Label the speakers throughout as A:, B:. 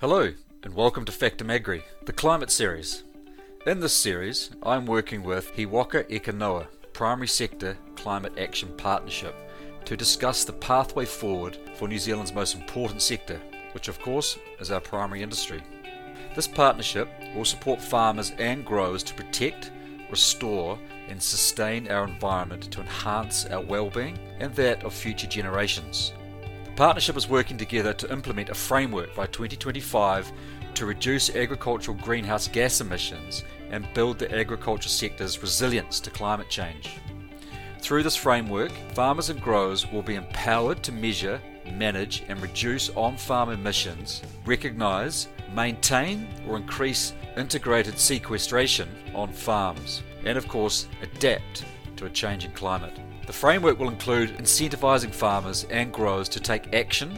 A: Hello, and welcome to Factum Agri, the climate series. In this series, I'm working with He Waka Eke Noa, Primary Sector Climate Action Partnership, to discuss the pathway forward for New Zealand's most important sector, which of course is our primary industry. This partnership will support farmers and growers to protect, restore, and sustain our environment to enhance our well-being and that of future generations partnership is working together to implement a framework by 2025 to reduce agricultural greenhouse gas emissions and build the agriculture sector's resilience to climate change. Through this framework, farmers and growers will be empowered to measure, manage, and reduce on farm emissions, recognise, maintain, or increase integrated sequestration on farms, and of course, adapt to a changing climate. The framework will include incentivising farmers and growers to take action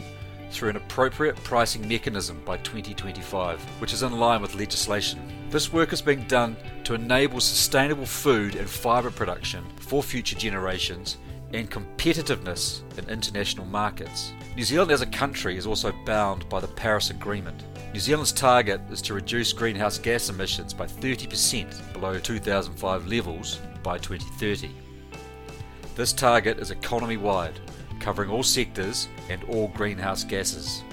A: through an appropriate pricing mechanism by 2025, which is in line with legislation. This work is being done to enable sustainable food and fibre production for future generations and competitiveness in international markets. New Zealand as a country is also bound by the Paris Agreement. New Zealand's target is to reduce greenhouse gas emissions by 30% below 2005 levels by 2030. This target is economy wide, covering all sectors and all greenhouse gases.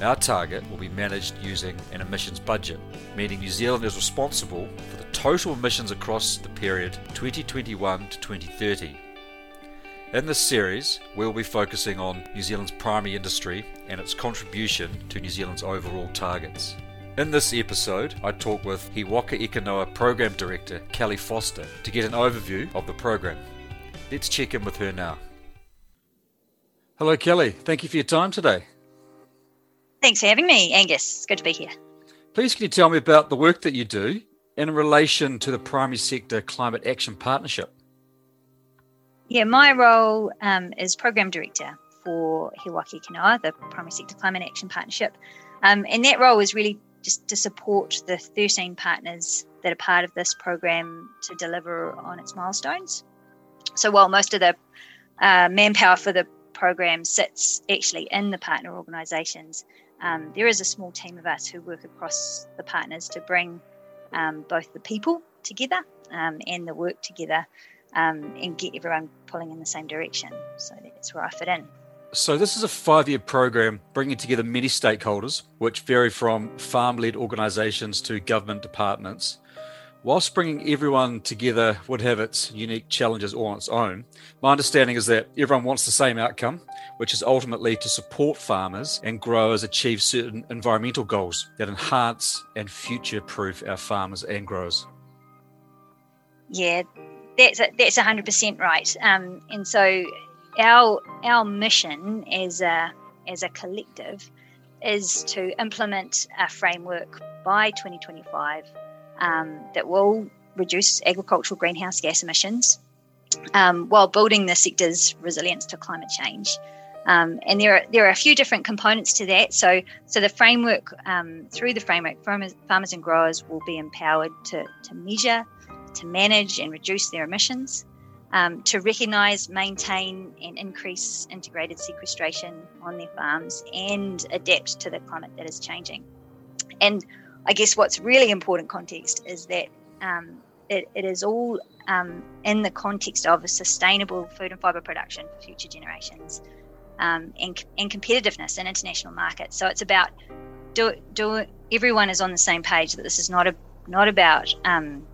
A: Our target will be managed using an emissions budget, meaning New Zealand is responsible for the total emissions across the period 2021 to 2030. In this series, we will be focusing on New Zealand's primary industry and its contribution to New Zealand's overall targets. In this episode, I talk with He Waka Eke Program Director Kelly Foster to get an overview of the program. Let's check in with her now. Hello, Kelly. Thank you for your time today.
B: Thanks for having me, Angus. It's good to be here.
A: Please, can you tell me about the work that you do in relation to the Primary Sector Climate Action Partnership?
B: Yeah, my role um, is Program Director for He Waka Eke Noa, the Primary Sector Climate Action Partnership. Um, and that role is really just to support the 13 partners that are part of this program to deliver on its milestones. So while most of the uh, manpower for the program sits actually in the partner organisations, um, there is a small team of us who work across the partners to bring um, both the people together um, and the work together um, and get everyone pulling in the same direction. So that's where I fit in.
A: So, this is a five year program bringing together many stakeholders, which vary from farm led organisations to government departments whilst bringing everyone together would have its unique challenges all on its own, my understanding is that everyone wants the same outcome, which is ultimately to support farmers and growers achieve certain environmental goals that enhance and future proof our farmers and growers.
B: Yeah, that's that's hundred percent right. Um, and so our our mission as a as a collective is to implement a framework by 2025 um, that will reduce agricultural greenhouse gas emissions um, while building the sector's resilience to climate change. Um, and there are there are a few different components to that. So so the framework um, through the framework, farmers, farmers and growers will be empowered to to measure, to manage and reduce their emissions, um, to recognise, maintain and increase integrated sequestration on their farms, and adapt to the climate that is changing. And I guess what's really important context is that um, it, it is all um, in the context of a sustainable food and fibre production for future generations um, and, and competitiveness in international markets. So it's about do, do everyone is on the same page that this is not a not about um,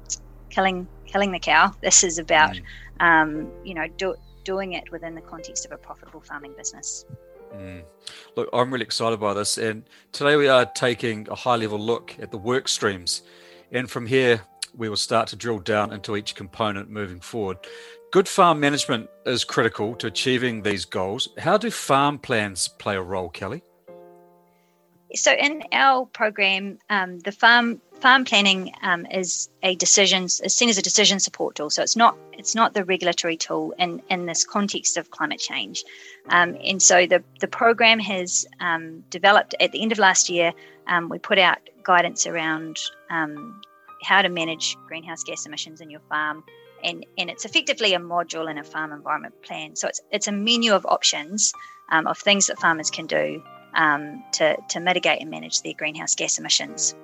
B: killing killing the cow. This is about mm. you know do, doing it within the context of a profitable farming business.
A: Mm. Look, I'm really excited by this. And today we are taking a high level look at the work streams. And from here, we will start to drill down into each component moving forward. Good farm management is critical to achieving these goals. How do farm plans play a role, Kelly?
B: So, in our program, um, the farm farm planning um, is a decision is seen as a decision support tool. So it's not it's not the regulatory tool in in this context of climate change. Um, and so the the program has um, developed at the end of last year. Um, we put out guidance around um, how to manage greenhouse gas emissions in your farm. And, and it's effectively a module in a farm environment plan. So it's, it's a menu of options um, of things that farmers can do um, to, to mitigate and manage their greenhouse gas emissions.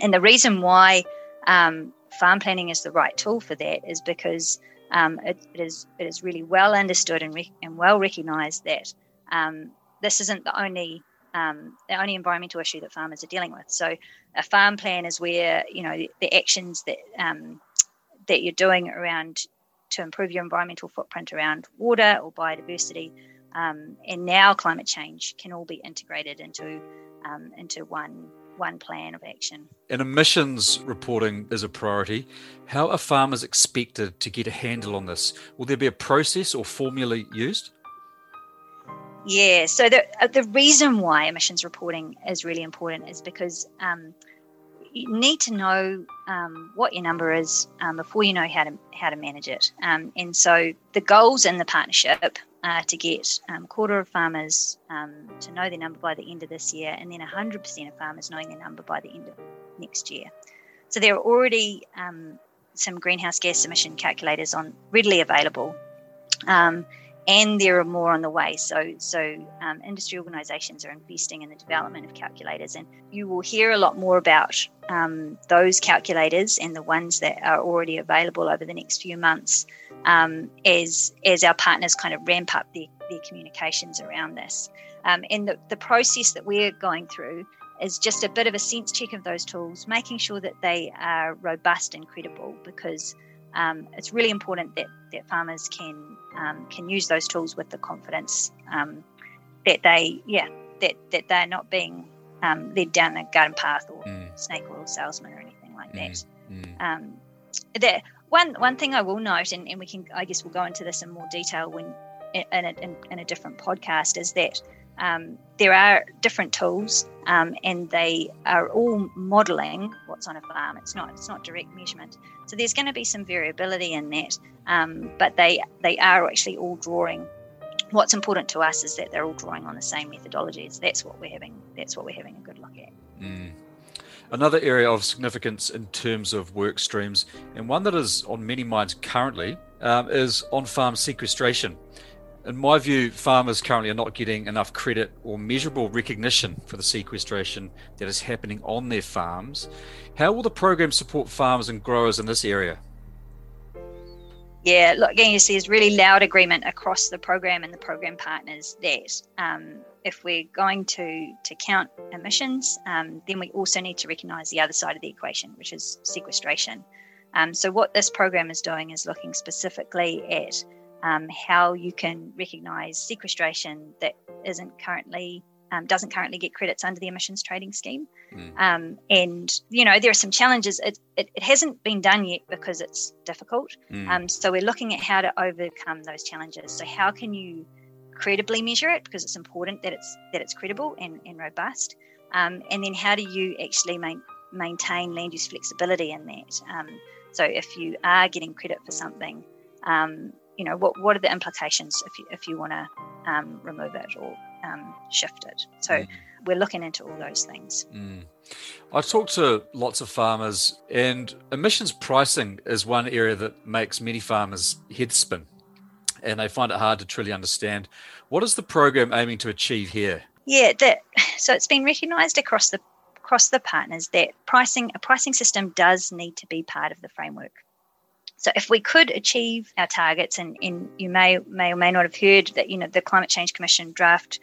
B: And the reason why farm planning is the right tool for that is because um, it, it is it is really well understood and, re- and well recognised that um, this isn't the only um, the only environmental issue that farmers are dealing with. So a farm plan is where you know the, the actions that um, that you're doing around to improve your environmental footprint around water or biodiversity, um, and now climate change can all be integrated into um, into one one plan of action.
A: And emissions reporting is a priority. How are farmers expected to get a handle on this? Will there be a process or formula used?
B: Yeah, so the, uh, the reason why emissions reporting is really important is because um, you need to know um, what your number is um, before you know how to how to manage it. Um, and so the goals in the partnership are to get um, quarter of farmers um, to know their number by the end of this year, and then 100% of farmers knowing their number by the end of next year. So there are already um, some greenhouse gas emission calculators on readily available and there are more on the way. So, so um, industry organisations are investing in the development of calculators, and you will hear a lot more about um, those calculators and the ones that are already available over the next few months um, as as our partners kind of ramp up their, their communications around this. Um, and the, the process that we're going through is just a bit of a sense check of those tools, making sure that they are robust and credible because um, it's really important that, that farmers can um, can use those tools with the confidence um, that they yeah that that they're not being um, led down a garden path or mm. snake oil salesman or anything like that. Mm. Mm. That one one thing I will note, and, and we can I guess we'll go into this in more detail when in a, in, in a different podcast, is that um, there are different tools, um, and they are all modelling what's on a farm. It's not it's not direct measurement. So there's going to be some variability in that, um, but they they are actually all drawing. What's important to us is that they're all drawing on the same methodologies. That's what we're having. That's what we're having a good look at.
A: Mm. Another area of significance in terms of work streams, and one that is on many minds currently, um, is on farm sequestration in my view, farmers currently are not getting enough credit or measurable recognition for the sequestration that is happening on their farms. How will the program support farmers and growers in this area?
B: Yeah, look, again, you see, there's really loud agreement across the program and the program partners that um, if we're going to to count emissions, um, then we also need to recognise the other side of the equation, which is sequestration. Um, so, what this program is doing is looking specifically at um, how you can recognise sequestration that isn't currently um, doesn't currently get credits under the emissions trading scheme. Mm. Um, and you know there are some challenges. It, it, it, hasn't been done yet because it's difficult. Mm. Um, so we're looking at how to overcome those challenges. So how can you credibly measure it because it's important that it's that it's credible and, and robust. Um, and then how do you actually main, maintain land use flexibility in that? Um, so if you are getting credit for something, um, you know what what are the implications if you if you want to um, remove it or um, shift it so mm. we're looking into all those things
A: mm. i talked to lots of farmers and emissions pricing is one area that makes many farmers head spin and they find it hard to truly understand what is the program aiming to achieve here
B: yeah that so it's been recognized across the across the partners that pricing a pricing system does need to be part of the framework so if we could achieve our targets, and, and you may may or may not have heard that you know the Climate Change Commission draft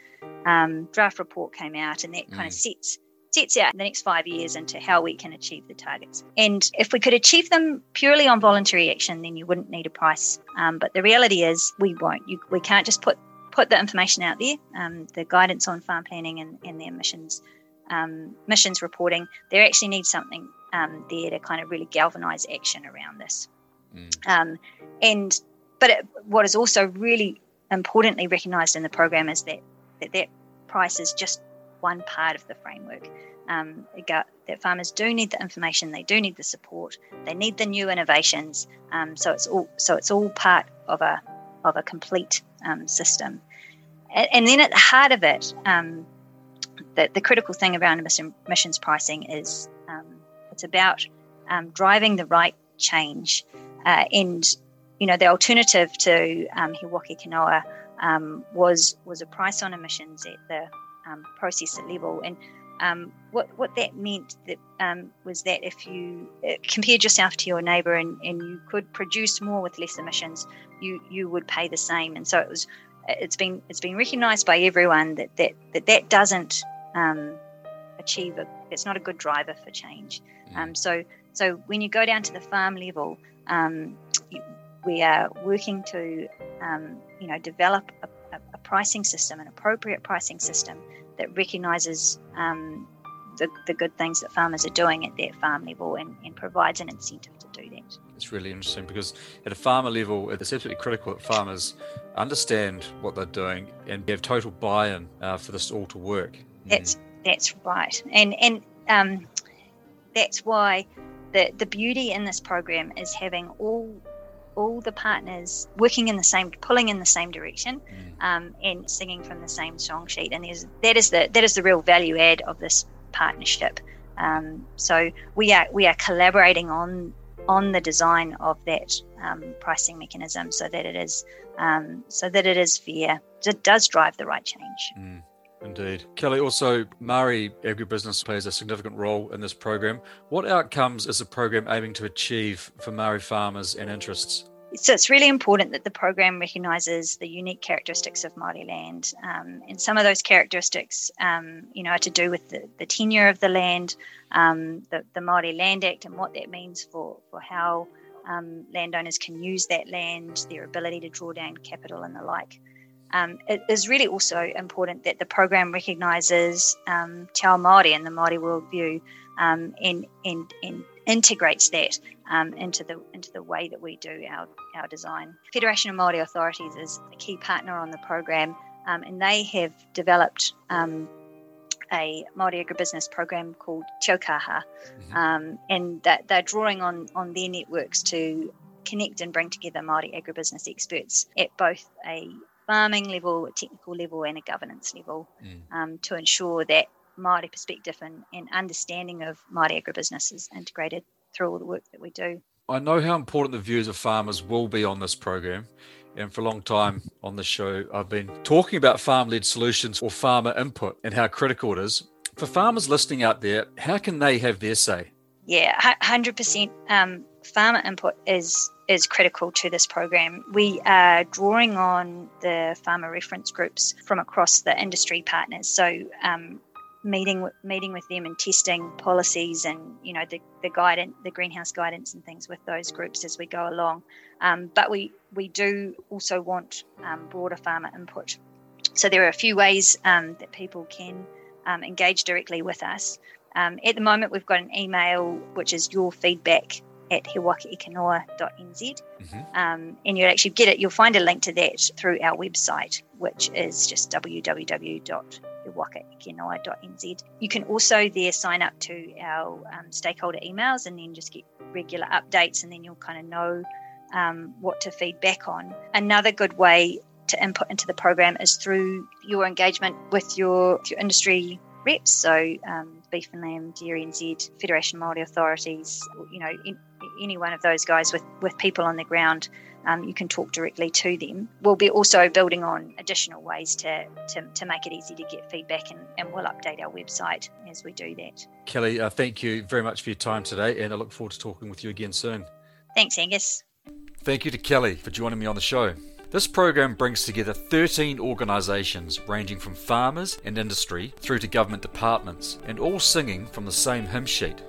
B: um, draft report came out, and that mm. kind of sets sets out the next five years into how we can achieve the targets. And if we could achieve them purely on voluntary action, then you wouldn't need a price. Um, but the reality is we won't. You, we can't just put put the information out there. Um, the guidance on farm planning and, and the emissions um, missions reporting, there actually needs something um, there to kind of really galvanise action around this. Mm. Um, and but it, what is also really importantly recognised in the program is that, that that price is just one part of the framework. Um, got, that farmers do need the information, they do need the support, they need the new innovations. Um, so it's all so it's all part of a of a complete um, system. And, and, then at the heart of it, um, the, the critical thing around emissions pricing is um, it's about um, driving the right change uh, and you know the alternative to um, He Waka Eke Noa um, was was a price on emissions at the um, processor level. And um, what what that meant that um, was that if you uh, compared yourself to your neighbour and, and you could produce more with less emissions, you you would pay the same. And so it was it's been it's been recognised by everyone that that that, that doesn't um, achieve a it's not a good driver for change. Mm. Um, so so when you go down to the farm level, um, we are working to um, you know develop a, a, pricing system, an appropriate pricing system that recognises um, the, the good things that farmers are doing at their farm level and, and provides an incentive to do that.
A: It's really interesting because at a farmer level, it's absolutely critical that farmers understand what they're doing and have total buy-in uh, for this all to work.
B: That's that's right, and and um, that's why the the beauty in this program is having all all the partners working in the same, pulling in the same direction, mm. um, and singing from the same song sheet. And there's that is the that is the real value add of this partnership. Um, so we are we are collaborating on on the design of that um, pricing mechanism so that it is um, so that it is fair. It does drive the right change.
A: Mm. Indeed. Kelly, also, Māori Agribusiness plays a significant role in this program. What outcomes is the program aiming to achieve for Māori farmers and interests?
B: So it's really important that the program recognises the unique characteristics of Māori land, um, and some of those characteristics, um, you know, are to do with the, the tenure of the land, um, the, the Māori Land Act, and what that means for for how um, landowners can use that land, their ability to draw down capital, and the like. Um, it is really also important that the program recognises um, Te Ao Māori and the Māori worldview um, and, and, and integrates that um, into the into the way that we do our, our design. Federation of Māori Authorities is a key partner on the program um, and they have developed um, a Māori agribusiness program called Te Aukaha mm-hmm. um, and that they're drawing on, on their networks to connect and bring together Māori agribusiness experts at both a farming level, a technical level, and a governance level mm. um, to ensure that Māori perspective and, and understanding of Māori agribusiness is integrated through all the work that we do.
A: I know how important the views of farmers will be on this program. And for a long time on the show, I've been talking about farm led solutions or farmer input and how critical it is. For farmers listening out there, how can they have their say?
B: Yeah, 100%. Um, farmer input is is critical to this program. We are drawing on the farmer reference groups from across the industry partners. So um, meeting meeting with them and testing policies and you know the, the guidance, the greenhouse guidance and things with those groups as we go along. Um, but we we do also want um, broader farmer input. So there are a few ways um, that people can um, engage directly with us. Um, at the moment, we've got an email which is your feedback at hewakaekenoa.nz. Mm-hmm. Um, and you'll actually get it, you'll find a link to that through our website, which is just www.hewakaekenoa.nz. You can also there sign up to our um, stakeholder emails and then just get regular updates, and then you'll kind of know um, what to feed back on. Another good way to input into the program is through your engagement with your, your industry reps, so um, Beef and Lamb, Dairy NZ, Federation Māori Authorities, you know, in, any one of those guys with, with people on the ground, um, you can talk directly to them. We'll be also building on additional ways to, to, to make it easy to get feedback, and, and we'll update our website as we do that.
A: Kelly, uh, thank you very much for your time today, and I look forward to talking with you again soon.
B: Thanks, Angus.
A: Thank you to Kelly for joining me on the show. This program brings together 13 organisations ranging from farmers and industry through to government departments, and all singing from the same hymn sheet.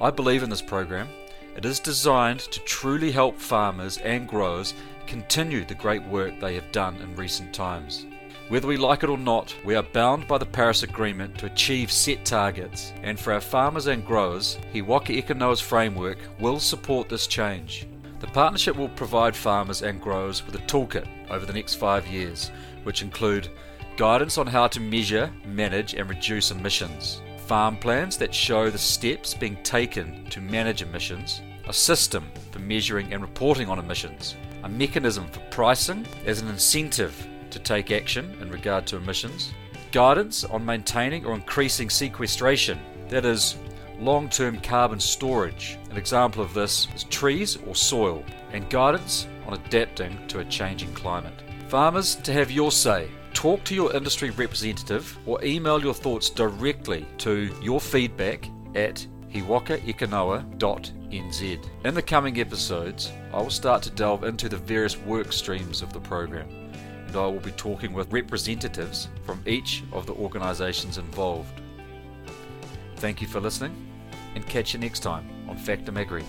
A: I believe in this program. It is designed to truly help farmers and growers continue the great work they have done in recent times. Whether we like it or not, we are bound by the Paris Agreement to achieve set targets, and for our farmers and growers, He Waka Eke framework will support this change. The partnership will provide farmers and growers with a toolkit over the next five years, which include guidance on how to measure, manage, and reduce emissions, farm plans that show the steps being taken to manage emissions, a system for measuring and reporting on emissions, a mechanism for pricing as an incentive to take action in regard to emissions, guidance on maintaining or increasing sequestration, that is, long term carbon storage. An example of this is trees or soil, and guidance on adapting to a changing climate. Farmers to have your say talk to your industry representative or email your thoughts directly to your feedback at hewakaekenoa.nz. In the coming episodes, I will start to delve into the various work streams of the program, and I will be talking with representatives from each of the organisations involved. Thank you for listening, and catch you next time on Factor Agri.